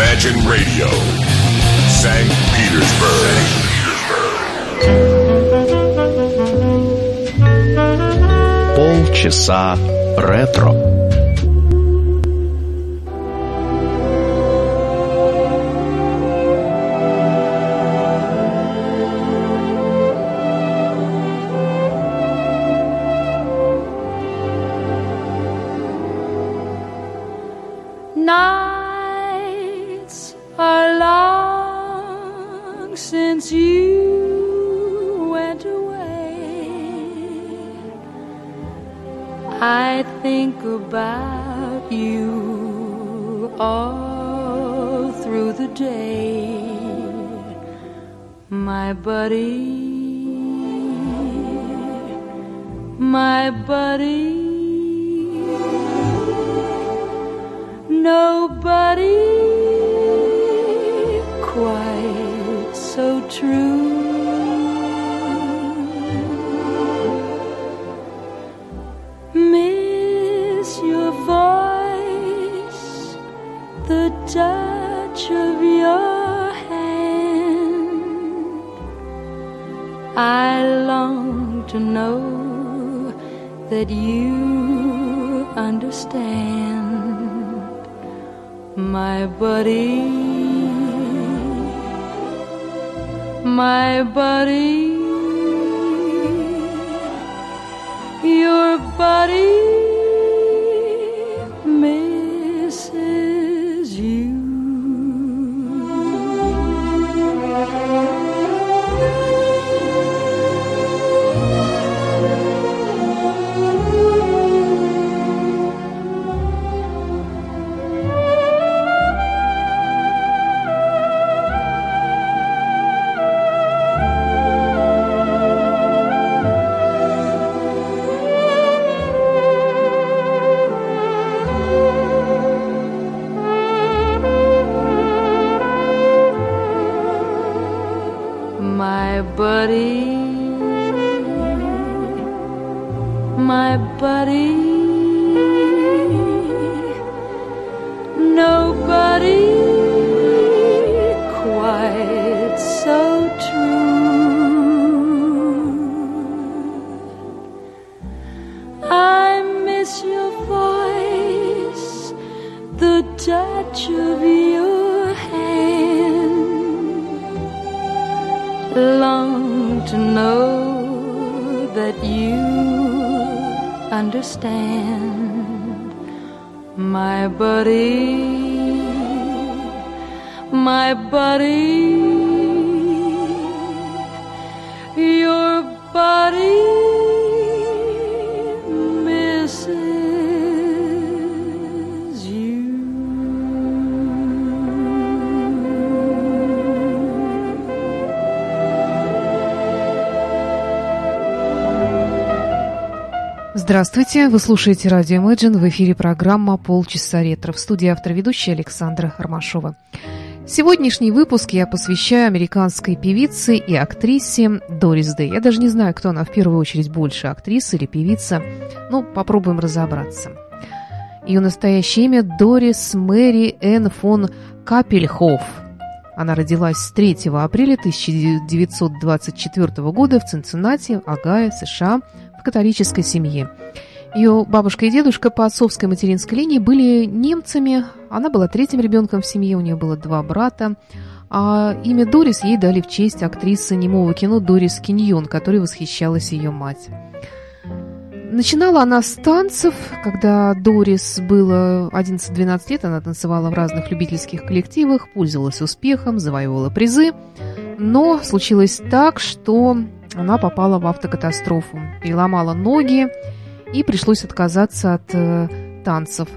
Imagine Radio, St. Petersburg. Полчаса ретро. I think about you all through the day, my buddy, my buddy. Nobody quite so true. Touch of your hand. I long to know that you understand my buddy, my buddy, Здравствуйте, вы слушаете радио Imagine, в эфире программа «Полчаса ретро» в студии автор-ведущая Александра Ромашова. Сегодняшний выпуск я посвящаю американской певице и актрисе Дорис Дэй. Я даже не знаю, кто она в первую очередь больше, актриса или певица. Ну, попробуем разобраться. Ее настоящее имя Дорис Мэри Энн фон Капельхоф. Она родилась 3 апреля 1924 года в Цинциннати, Огайо, США, в католической семье. Ее бабушка и дедушка по отцовской материнской линии были немцами. Она была третьим ребенком в семье, у нее было два брата. А имя Дорис ей дали в честь актрисы немого кино Дорис Киньон, которой восхищалась ее мать. Начинала она с танцев, когда Дорис было 11-12 лет, она танцевала в разных любительских коллективах, пользовалась успехом, завоевывала призы. Но случилось так, что она попала в автокатастрофу, переломала ноги и пришлось отказаться от э, танцев.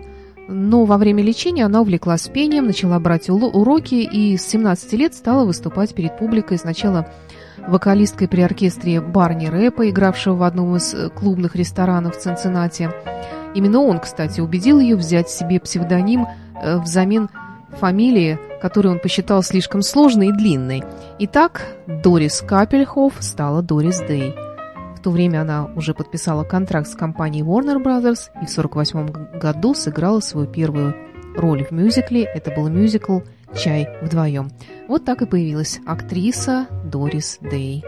Но во время лечения она увлеклась пением, начала брать уроки и с 17 лет стала выступать перед публикой сначала вокалисткой при оркестре Барни Рэпа, игравшего в одном из клубных ресторанов в Цинциннати. Именно он, кстати, убедил ее взять себе псевдоним э, взамен фамилии, которую он посчитал слишком сложной и длинной. Итак, Дорис Капельхоф стала Дорис Дэй. В то время она уже подписала контракт с компанией Warner Brothers и в 1948 году сыграла свою первую роль в мюзикле. Это был мюзикл «Чай вдвоем». Вот так и появилась актриса Дорис Дэй.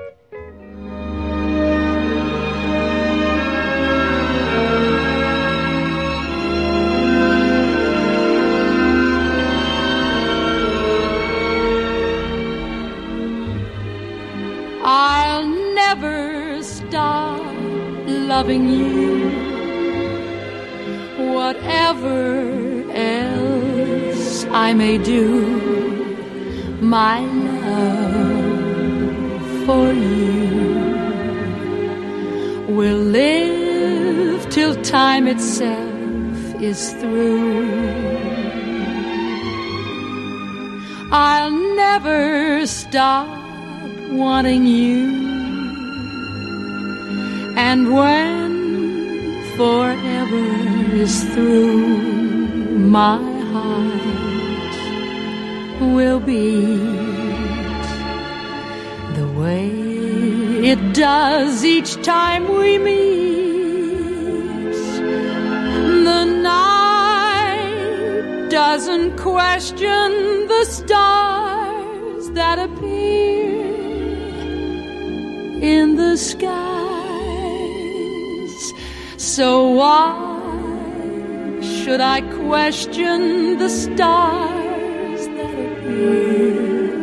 Loving you. Whatever else I may do, my love for you will live till time itself is through. I'll never stop wanting you. And when forever is through, my heart will beat the way it does each time we meet. The night doesn't question the stars that appear in the skies. So why should I question the stars that appear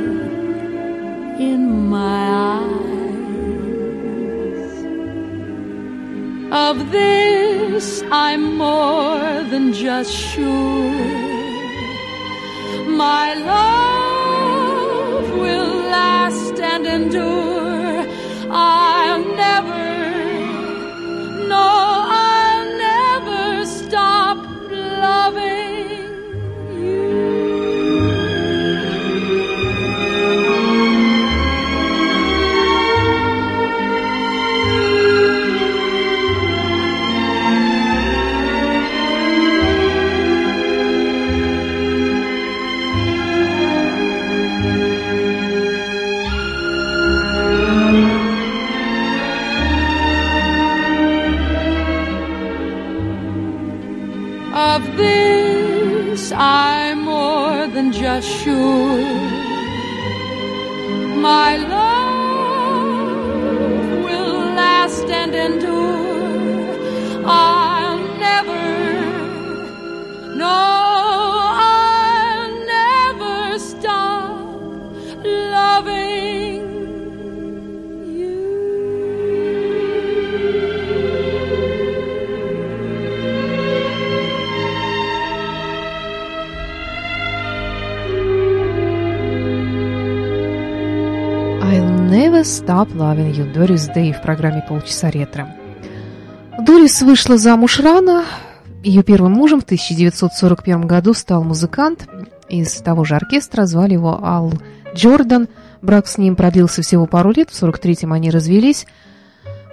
in my eyes? Of this I'm more than just sure. My love will last and endure. Stop loving you, Дорис Дэй в программе «Полчаса ретро». Дорис вышла замуж рано. Ее первым мужем в 1941 году стал музыкант из того же оркестра, звали его Ал Джордан. Брак с ним продлился всего пару лет, в 43-м они развелись.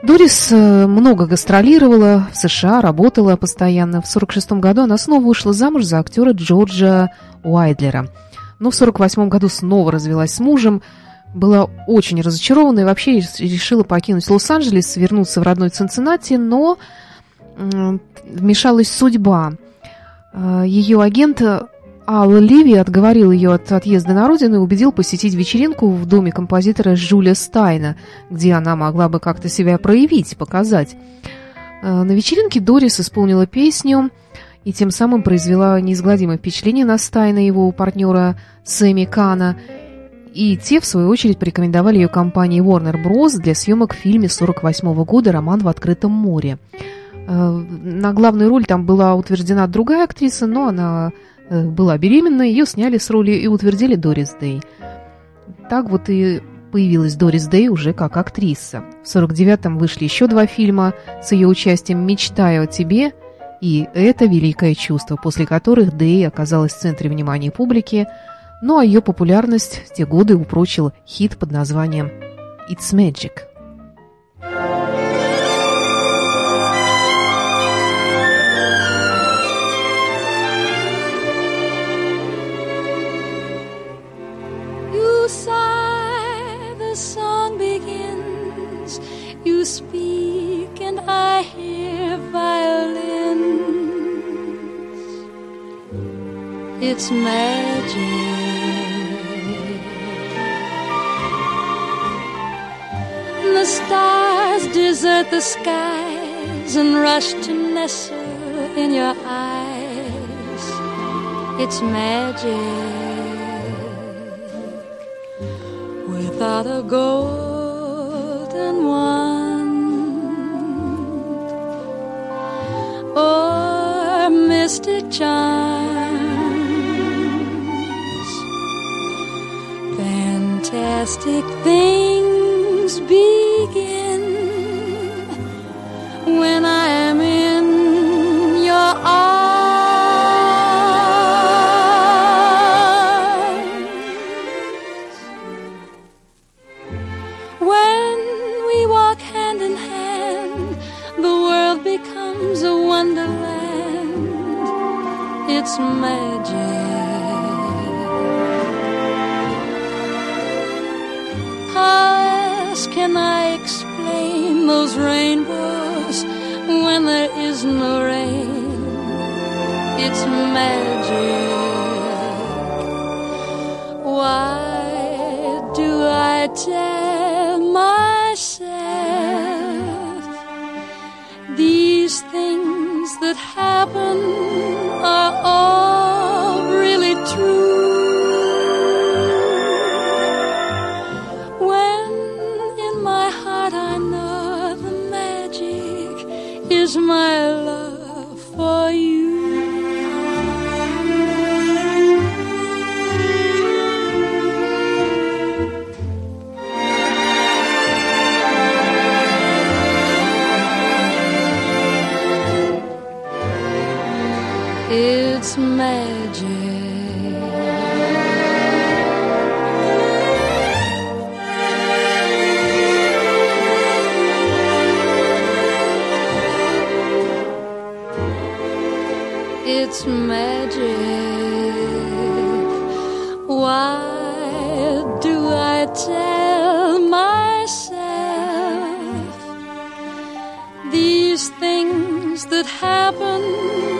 Дорис э, много гастролировала в США, работала постоянно. В 46-м году она снова вышла замуж за актера Джорджа Уайдлера. Но в 48-м году снова развелась с мужем, была очень разочарована и вообще решила покинуть Лос-Анджелес, вернуться в родной Цинциннати, но вмешалась судьба. Э, Ее агент Алла Ливи отговорил ее от отъезда на родину и убедил посетить вечеринку в доме композитора Жюля Стайна, где она могла бы как-то себя проявить, показать. Э, На вечеринке Дорис исполнила песню и тем самым произвела неизгладимое впечатление на Стайна его партнера Сэмми Кана. И те, в свою очередь, порекомендовали ее компании Warner Bros. для съемок в фильме 48 года «Роман в открытом море». Э, На главную роль там была утверждена другая актриса, но она э, была беременна, ее сняли с роли и утвердили Дорис Дэй. Так вот и появилась Дорис Дэй уже как актриса. В 49-м вышли еще два фильма с ее участием «Мечтаю о тебе» и «Это великое чувство», после которых Дэй оказалась в центре внимания публики, ну а ее популярность в те годы упрочил хит под названием «It's Magic». It's magic. Desert the skies and rush to nestle in your eyes. It's magic. Without a golden one or mystic charms, fantastic things begin when I am in your arms. When we walk hand in hand, the world becomes a wonderland. It's magic. How else can I explain those rainbows It's magic. Why do I tell myself these things that happen are all really true? it happened.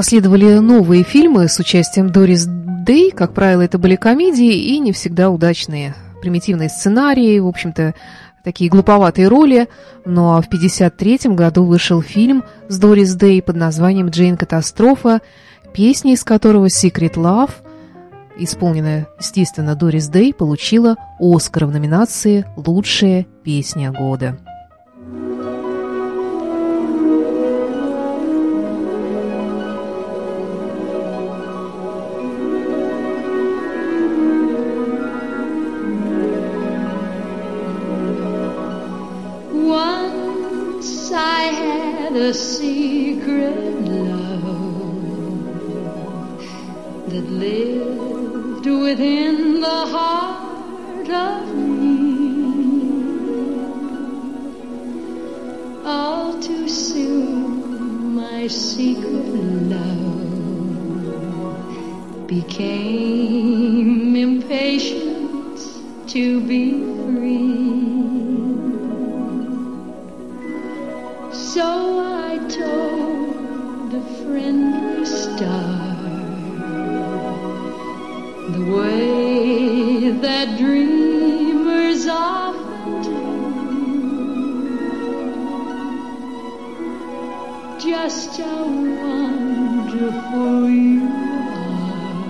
Последовали новые фильмы с участием Дорис Дэй. Как правило, это были комедии и не всегда удачные. Примитивные сценарии, в общем-то, такие глуповатые роли. Ну а в 1953 году вышел фильм с Дорис Дэй под названием «Джейн Катастрофа», песня из которого «Secret Love», исполненная, естественно, Дорис Дэй, получила Оскар в номинации «Лучшая песня года». Had a secret love that lived within the heart of me. All too soon, my secret love became impatient to be free. So I told a friendly star the way that dreamers often do. Just how wonderful you are,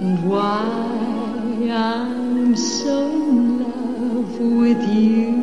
and why I'm so in love with you.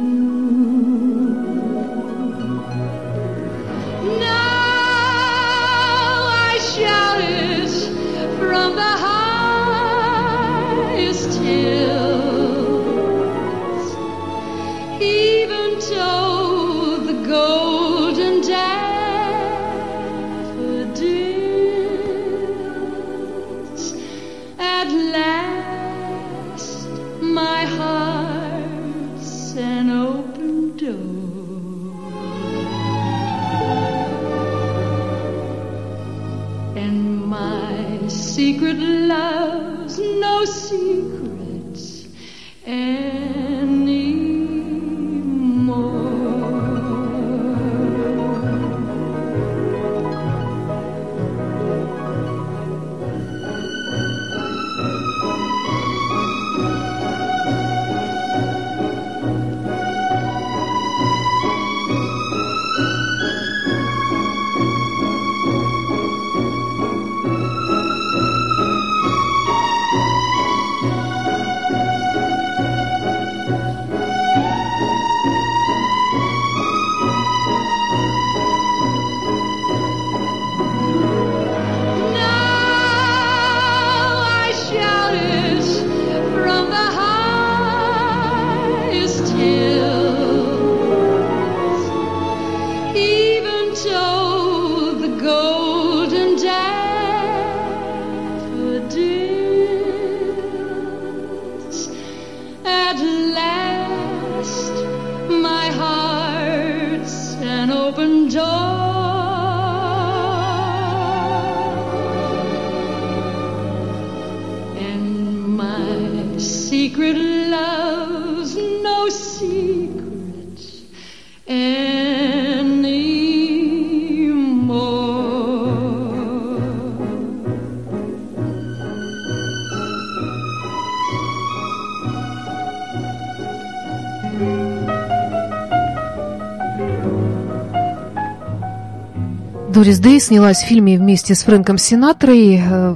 Дорис Дэй снялась в фильме вместе с Фрэнком Синатрой э,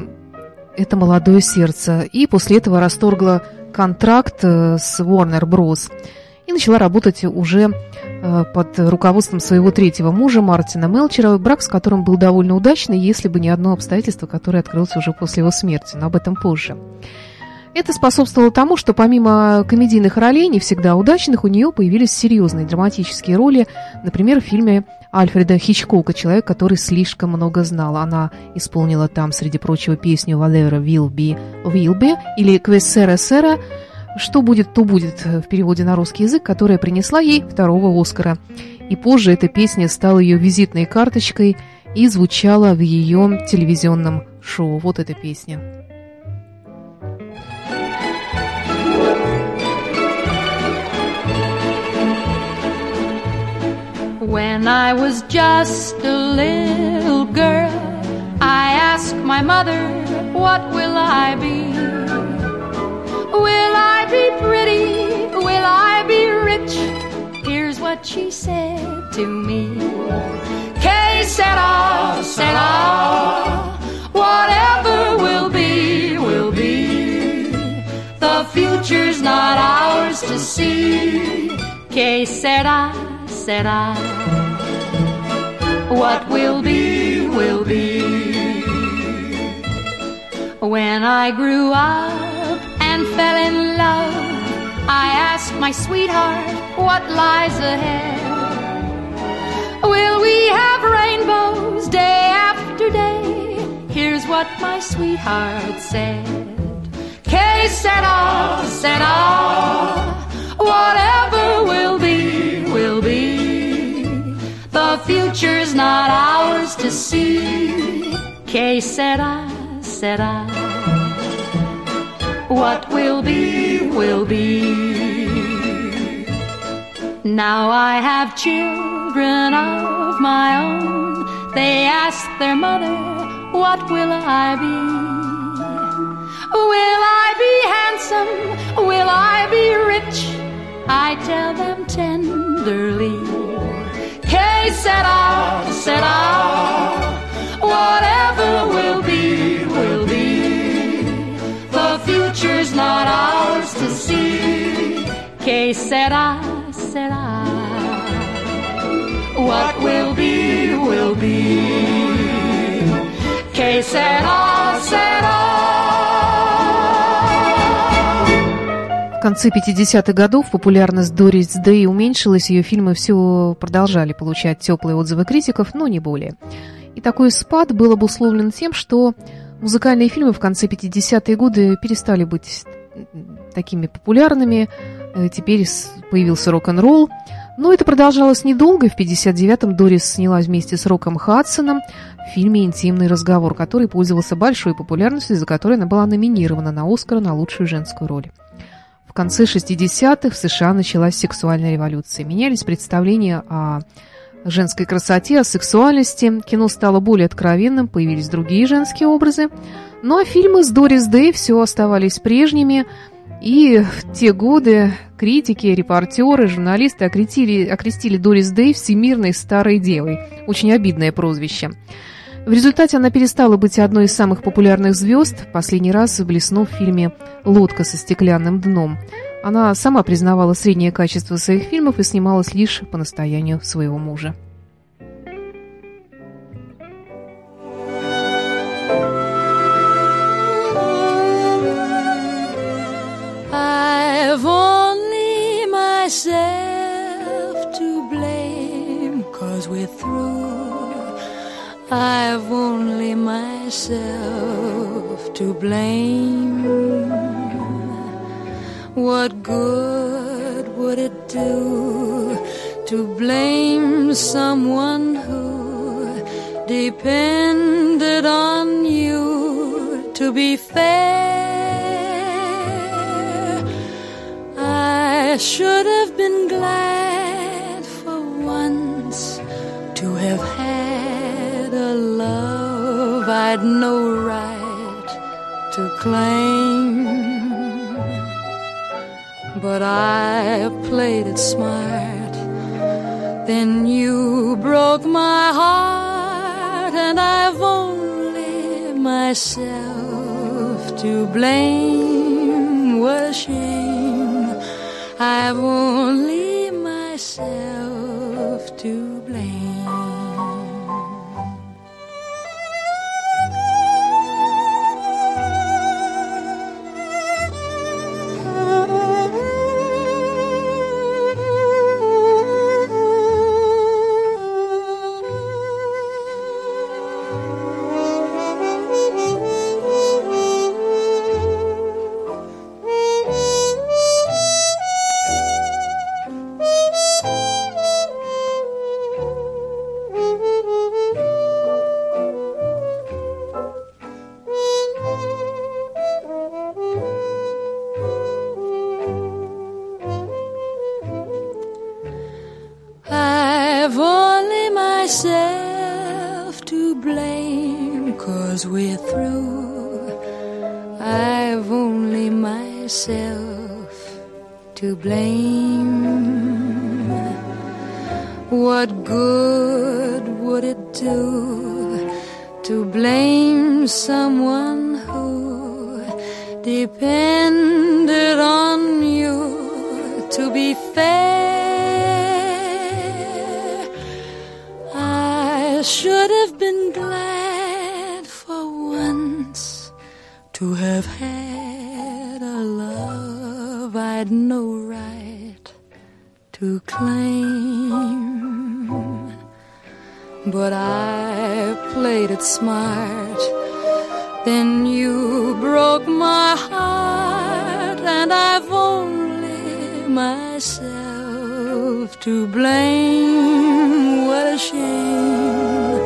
«Это молодое сердце» и после этого расторгла контракт э, с Warner Bros. и начала работать уже э, под руководством своего третьего мужа Мартина Мелчера, брак с которым был довольно удачный, если бы не одно обстоятельство, которое открылось уже после его смерти, но об этом позже. Это способствовало тому, что помимо комедийных ролей, не всегда удачных, у нее появились серьезные драматические роли, например, в фильме Альфреда Хичкока «Человек, который слишком много знал». Она исполнила там, среди прочего, песню «Whatever will be, will be» или «Квессера сера», «Что будет, то будет» в переводе на русский язык, которая принесла ей второго Оскара. И позже эта песня стала ее визитной карточкой и звучала в ее телевизионном шоу. Вот эта песня. When I was just a little girl, I asked my mother, What will I be? Will I be pretty? Will I be rich? Here's what she said to me. Que sera, sera, whatever will be, will be. The future's not ours to see. Que sera, sera. What will be, will be. When I grew up and fell in love, I asked my sweetheart what lies ahead. Will we have rainbows day after day? Here's what my sweetheart said. Que sera, ah, sera. Ah, whatever will be, will be. The future's not ours to see. Que sera, sera. What will be, will be. Now I have children of my own. They ask their mother, What will I be? Will I be handsome? Will I be rich? I tell them tenderly. Que sera, sera. Whatever will be, will be. The future's not ours to see. Que sera, sera. What will be, will be. Que sera, sera. Конце 50-х годов популярность Дорис Дэй уменьшилась, ее фильмы все продолжали получать теплые отзывы критиков, но не более. И такой спад был обусловлен тем, что музыкальные фильмы в конце 50-е годы перестали быть такими популярными. Э, Теперь появился рок-н-ролл. Но это продолжалось недолго. В 1959-м Дорис снялась вместе с Роком Хадсоном в фильме «Интимный разговор», который пользовался большой популярностью, за который она была номинирована на «Оскар» на лучшую женскую роль. В конце 60-х в США началась сексуальная революция. Менялись представления о женской красоте, о сексуальности. Кино стало более откровенным, появились другие женские образы. Ну а фильмы с Дорис Дэй все оставались прежними. И в те годы критики, репортеры, журналисты окрестили, окрестили Дорис Дэй всемирной старой девой. Очень обидное прозвище. В результате она перестала быть одной из самых популярных звезд, последний раз блеснув в фильме «Лодка со стеклянным дном». Она сама признавала среднее качество своих фильмов и снималась лишь по настоянию своего мужа. I've only myself to blame, cause we're through. I've only myself to blame. What good would it do to blame someone who depended on you to be fair? I should have been glad I'd no right to claim. But I played it smart. Then you broke my heart, and I've only myself to blame. A shame. I've only myself to should have been glad for once to have had a love I'd no right to claim. But I played it smart. Then you broke my heart, and I've only myself to blame. What a shame.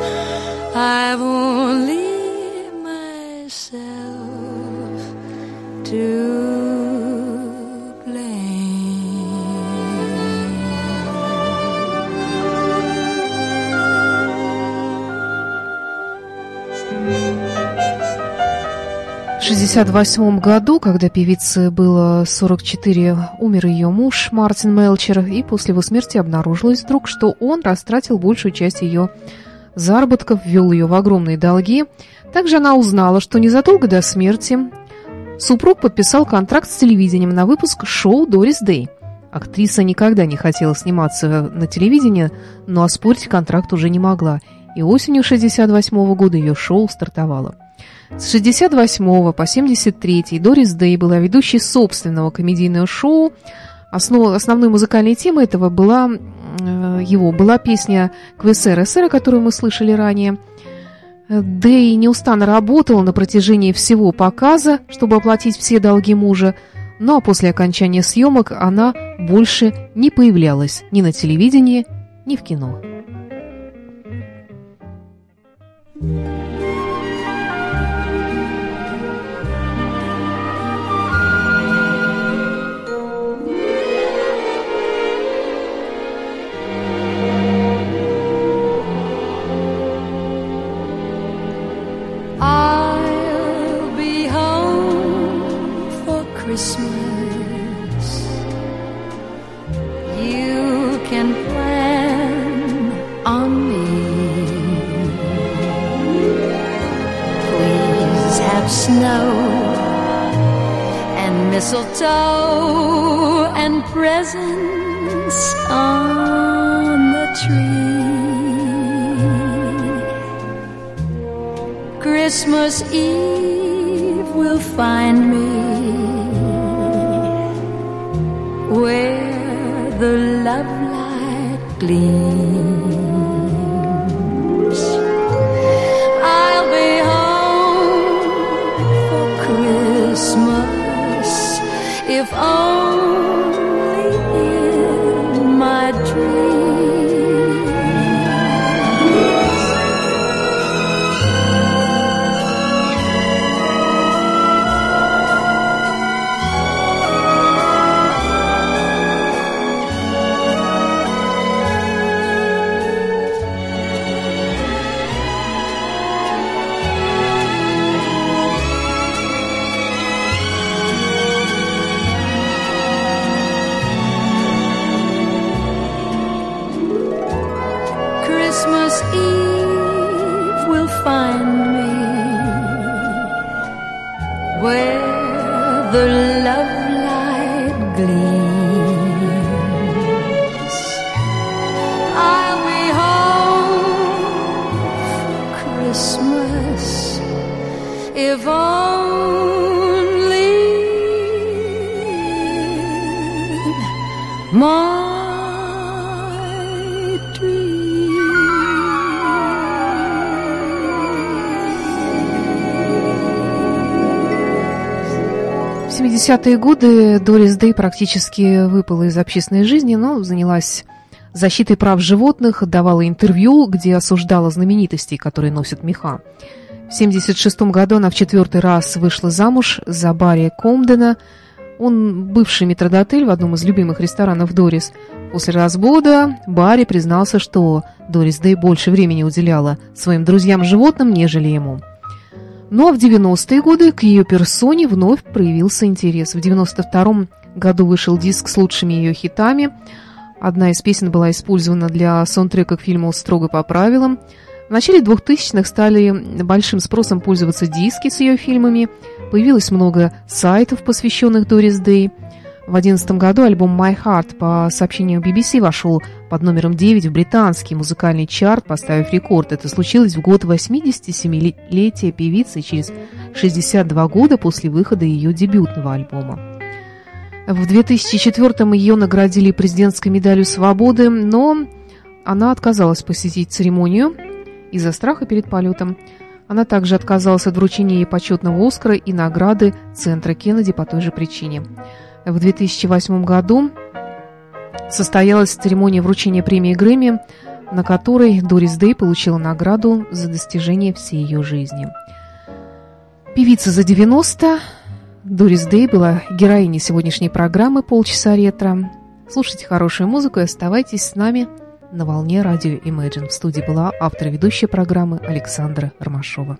I've only myself to 1968 году, когда певице было 44, умер ее муж Мартин Мелчер, и после его смерти обнаружилось вдруг, что он растратил большую часть ее заработков, ввел ее в огромные долги. Также она узнала, что незадолго до смерти супруг подписал контракт с телевидением на выпуск шоу «Дорис Дэй». Актриса никогда не хотела сниматься на телевидении, но оспорить контракт уже не могла, и осенью 1968 года ее шоу стартовало. С 68 по 73 Дорис Дэй была ведущей собственного комедийного шоу. Основ, основной музыкальной темой этого была э, его была песня «Квесер СР», которую мы слышали ранее. Дэй неустанно работала на протяжении всего показа, чтобы оплатить все долги мужа, Ну а после окончания съемок она больше не появлялась ни на телевидении, ни в кино. I'll Christmas. You can plan on me. Please have snow and mistletoe and presents on the tree. Christmas Eve will find me love light gleams. I'll be home for Christmas if only 70-е годы Дорис Дэй практически выпала из общественной жизни, но занялась защитой прав животных, давала интервью, где осуждала знаменитостей, которые носят меха. В 1976 году она в четвертый раз вышла замуж за Барри Комдена. Он бывший метродотель в одном из любимых ресторанов Дорис. После развода Барри признался, что Дорис Дэй больше времени уделяла своим друзьям-животным, нежели ему. Ну а в 90-е годы к ее персоне вновь проявился интерес. В 92 году вышел диск с лучшими ее хитами. Одна из песен была использована для саундтрека к фильму «Строго по правилам». В начале 2000-х стали большим спросом пользоваться диски с ее фильмами. Появилось много сайтов, посвященных Дорис Дэй. В 2011 году альбом «My Heart» по сообщению BBC вошел под номером 9 в британский музыкальный чарт, поставив рекорд. Это случилось в год 87-летия певицы через 62 года после выхода ее дебютного альбома. В 2004-м ее наградили президентской медалью свободы, но она отказалась посетить церемонию из-за страха перед полетом. Она также отказалась от вручения ей почетного Оскара и награды Центра Кеннеди по той же причине. В 2008 году состоялась церемония вручения премии Грэмми, на которой Дорис Дэй получила награду за достижение всей ее жизни. Певица за 90 Дорис Дэй была героиней сегодняшней программы «Полчаса ретро». Слушайте хорошую музыку и оставайтесь с нами на волне радио Imagine. В студии была автор ведущей программы Александра Ромашова.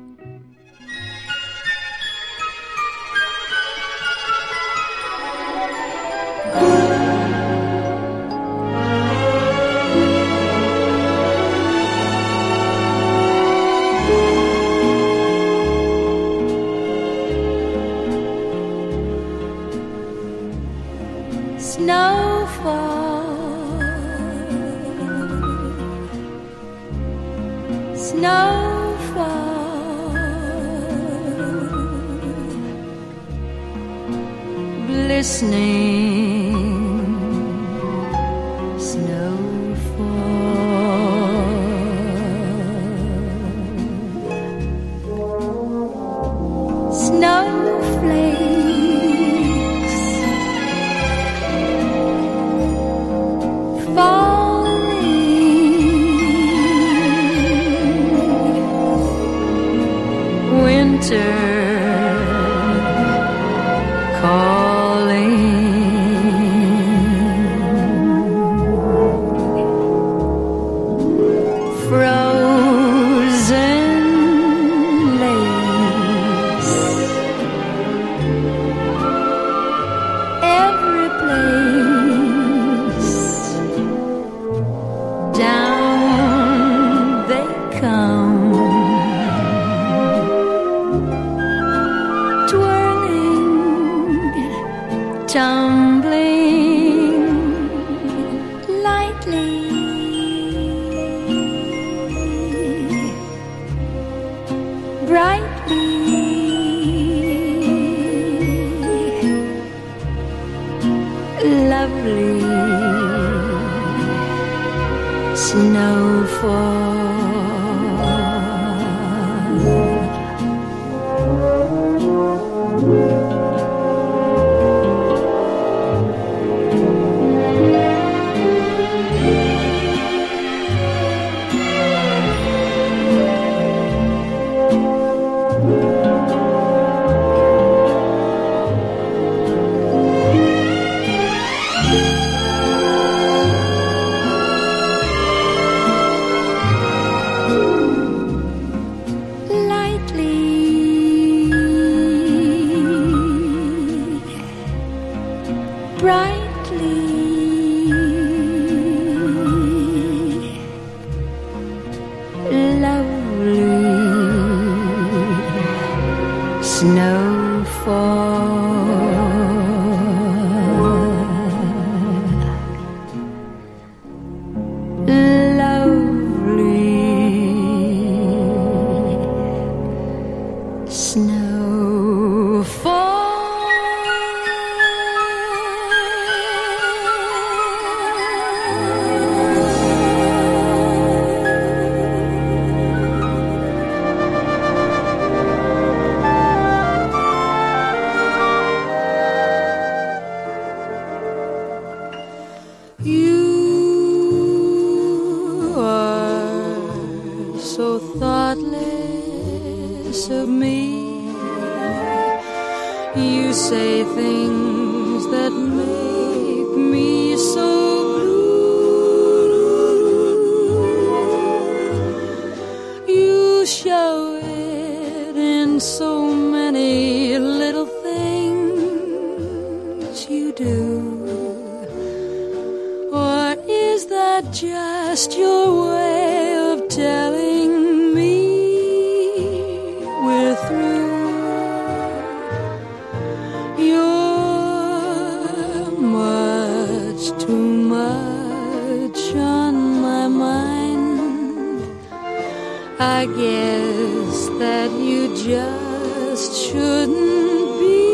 just shouldn't be.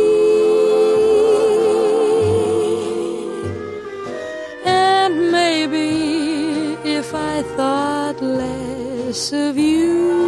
And maybe if I thought less of you.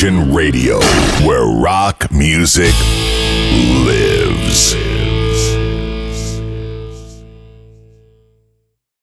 Radio, where rock music.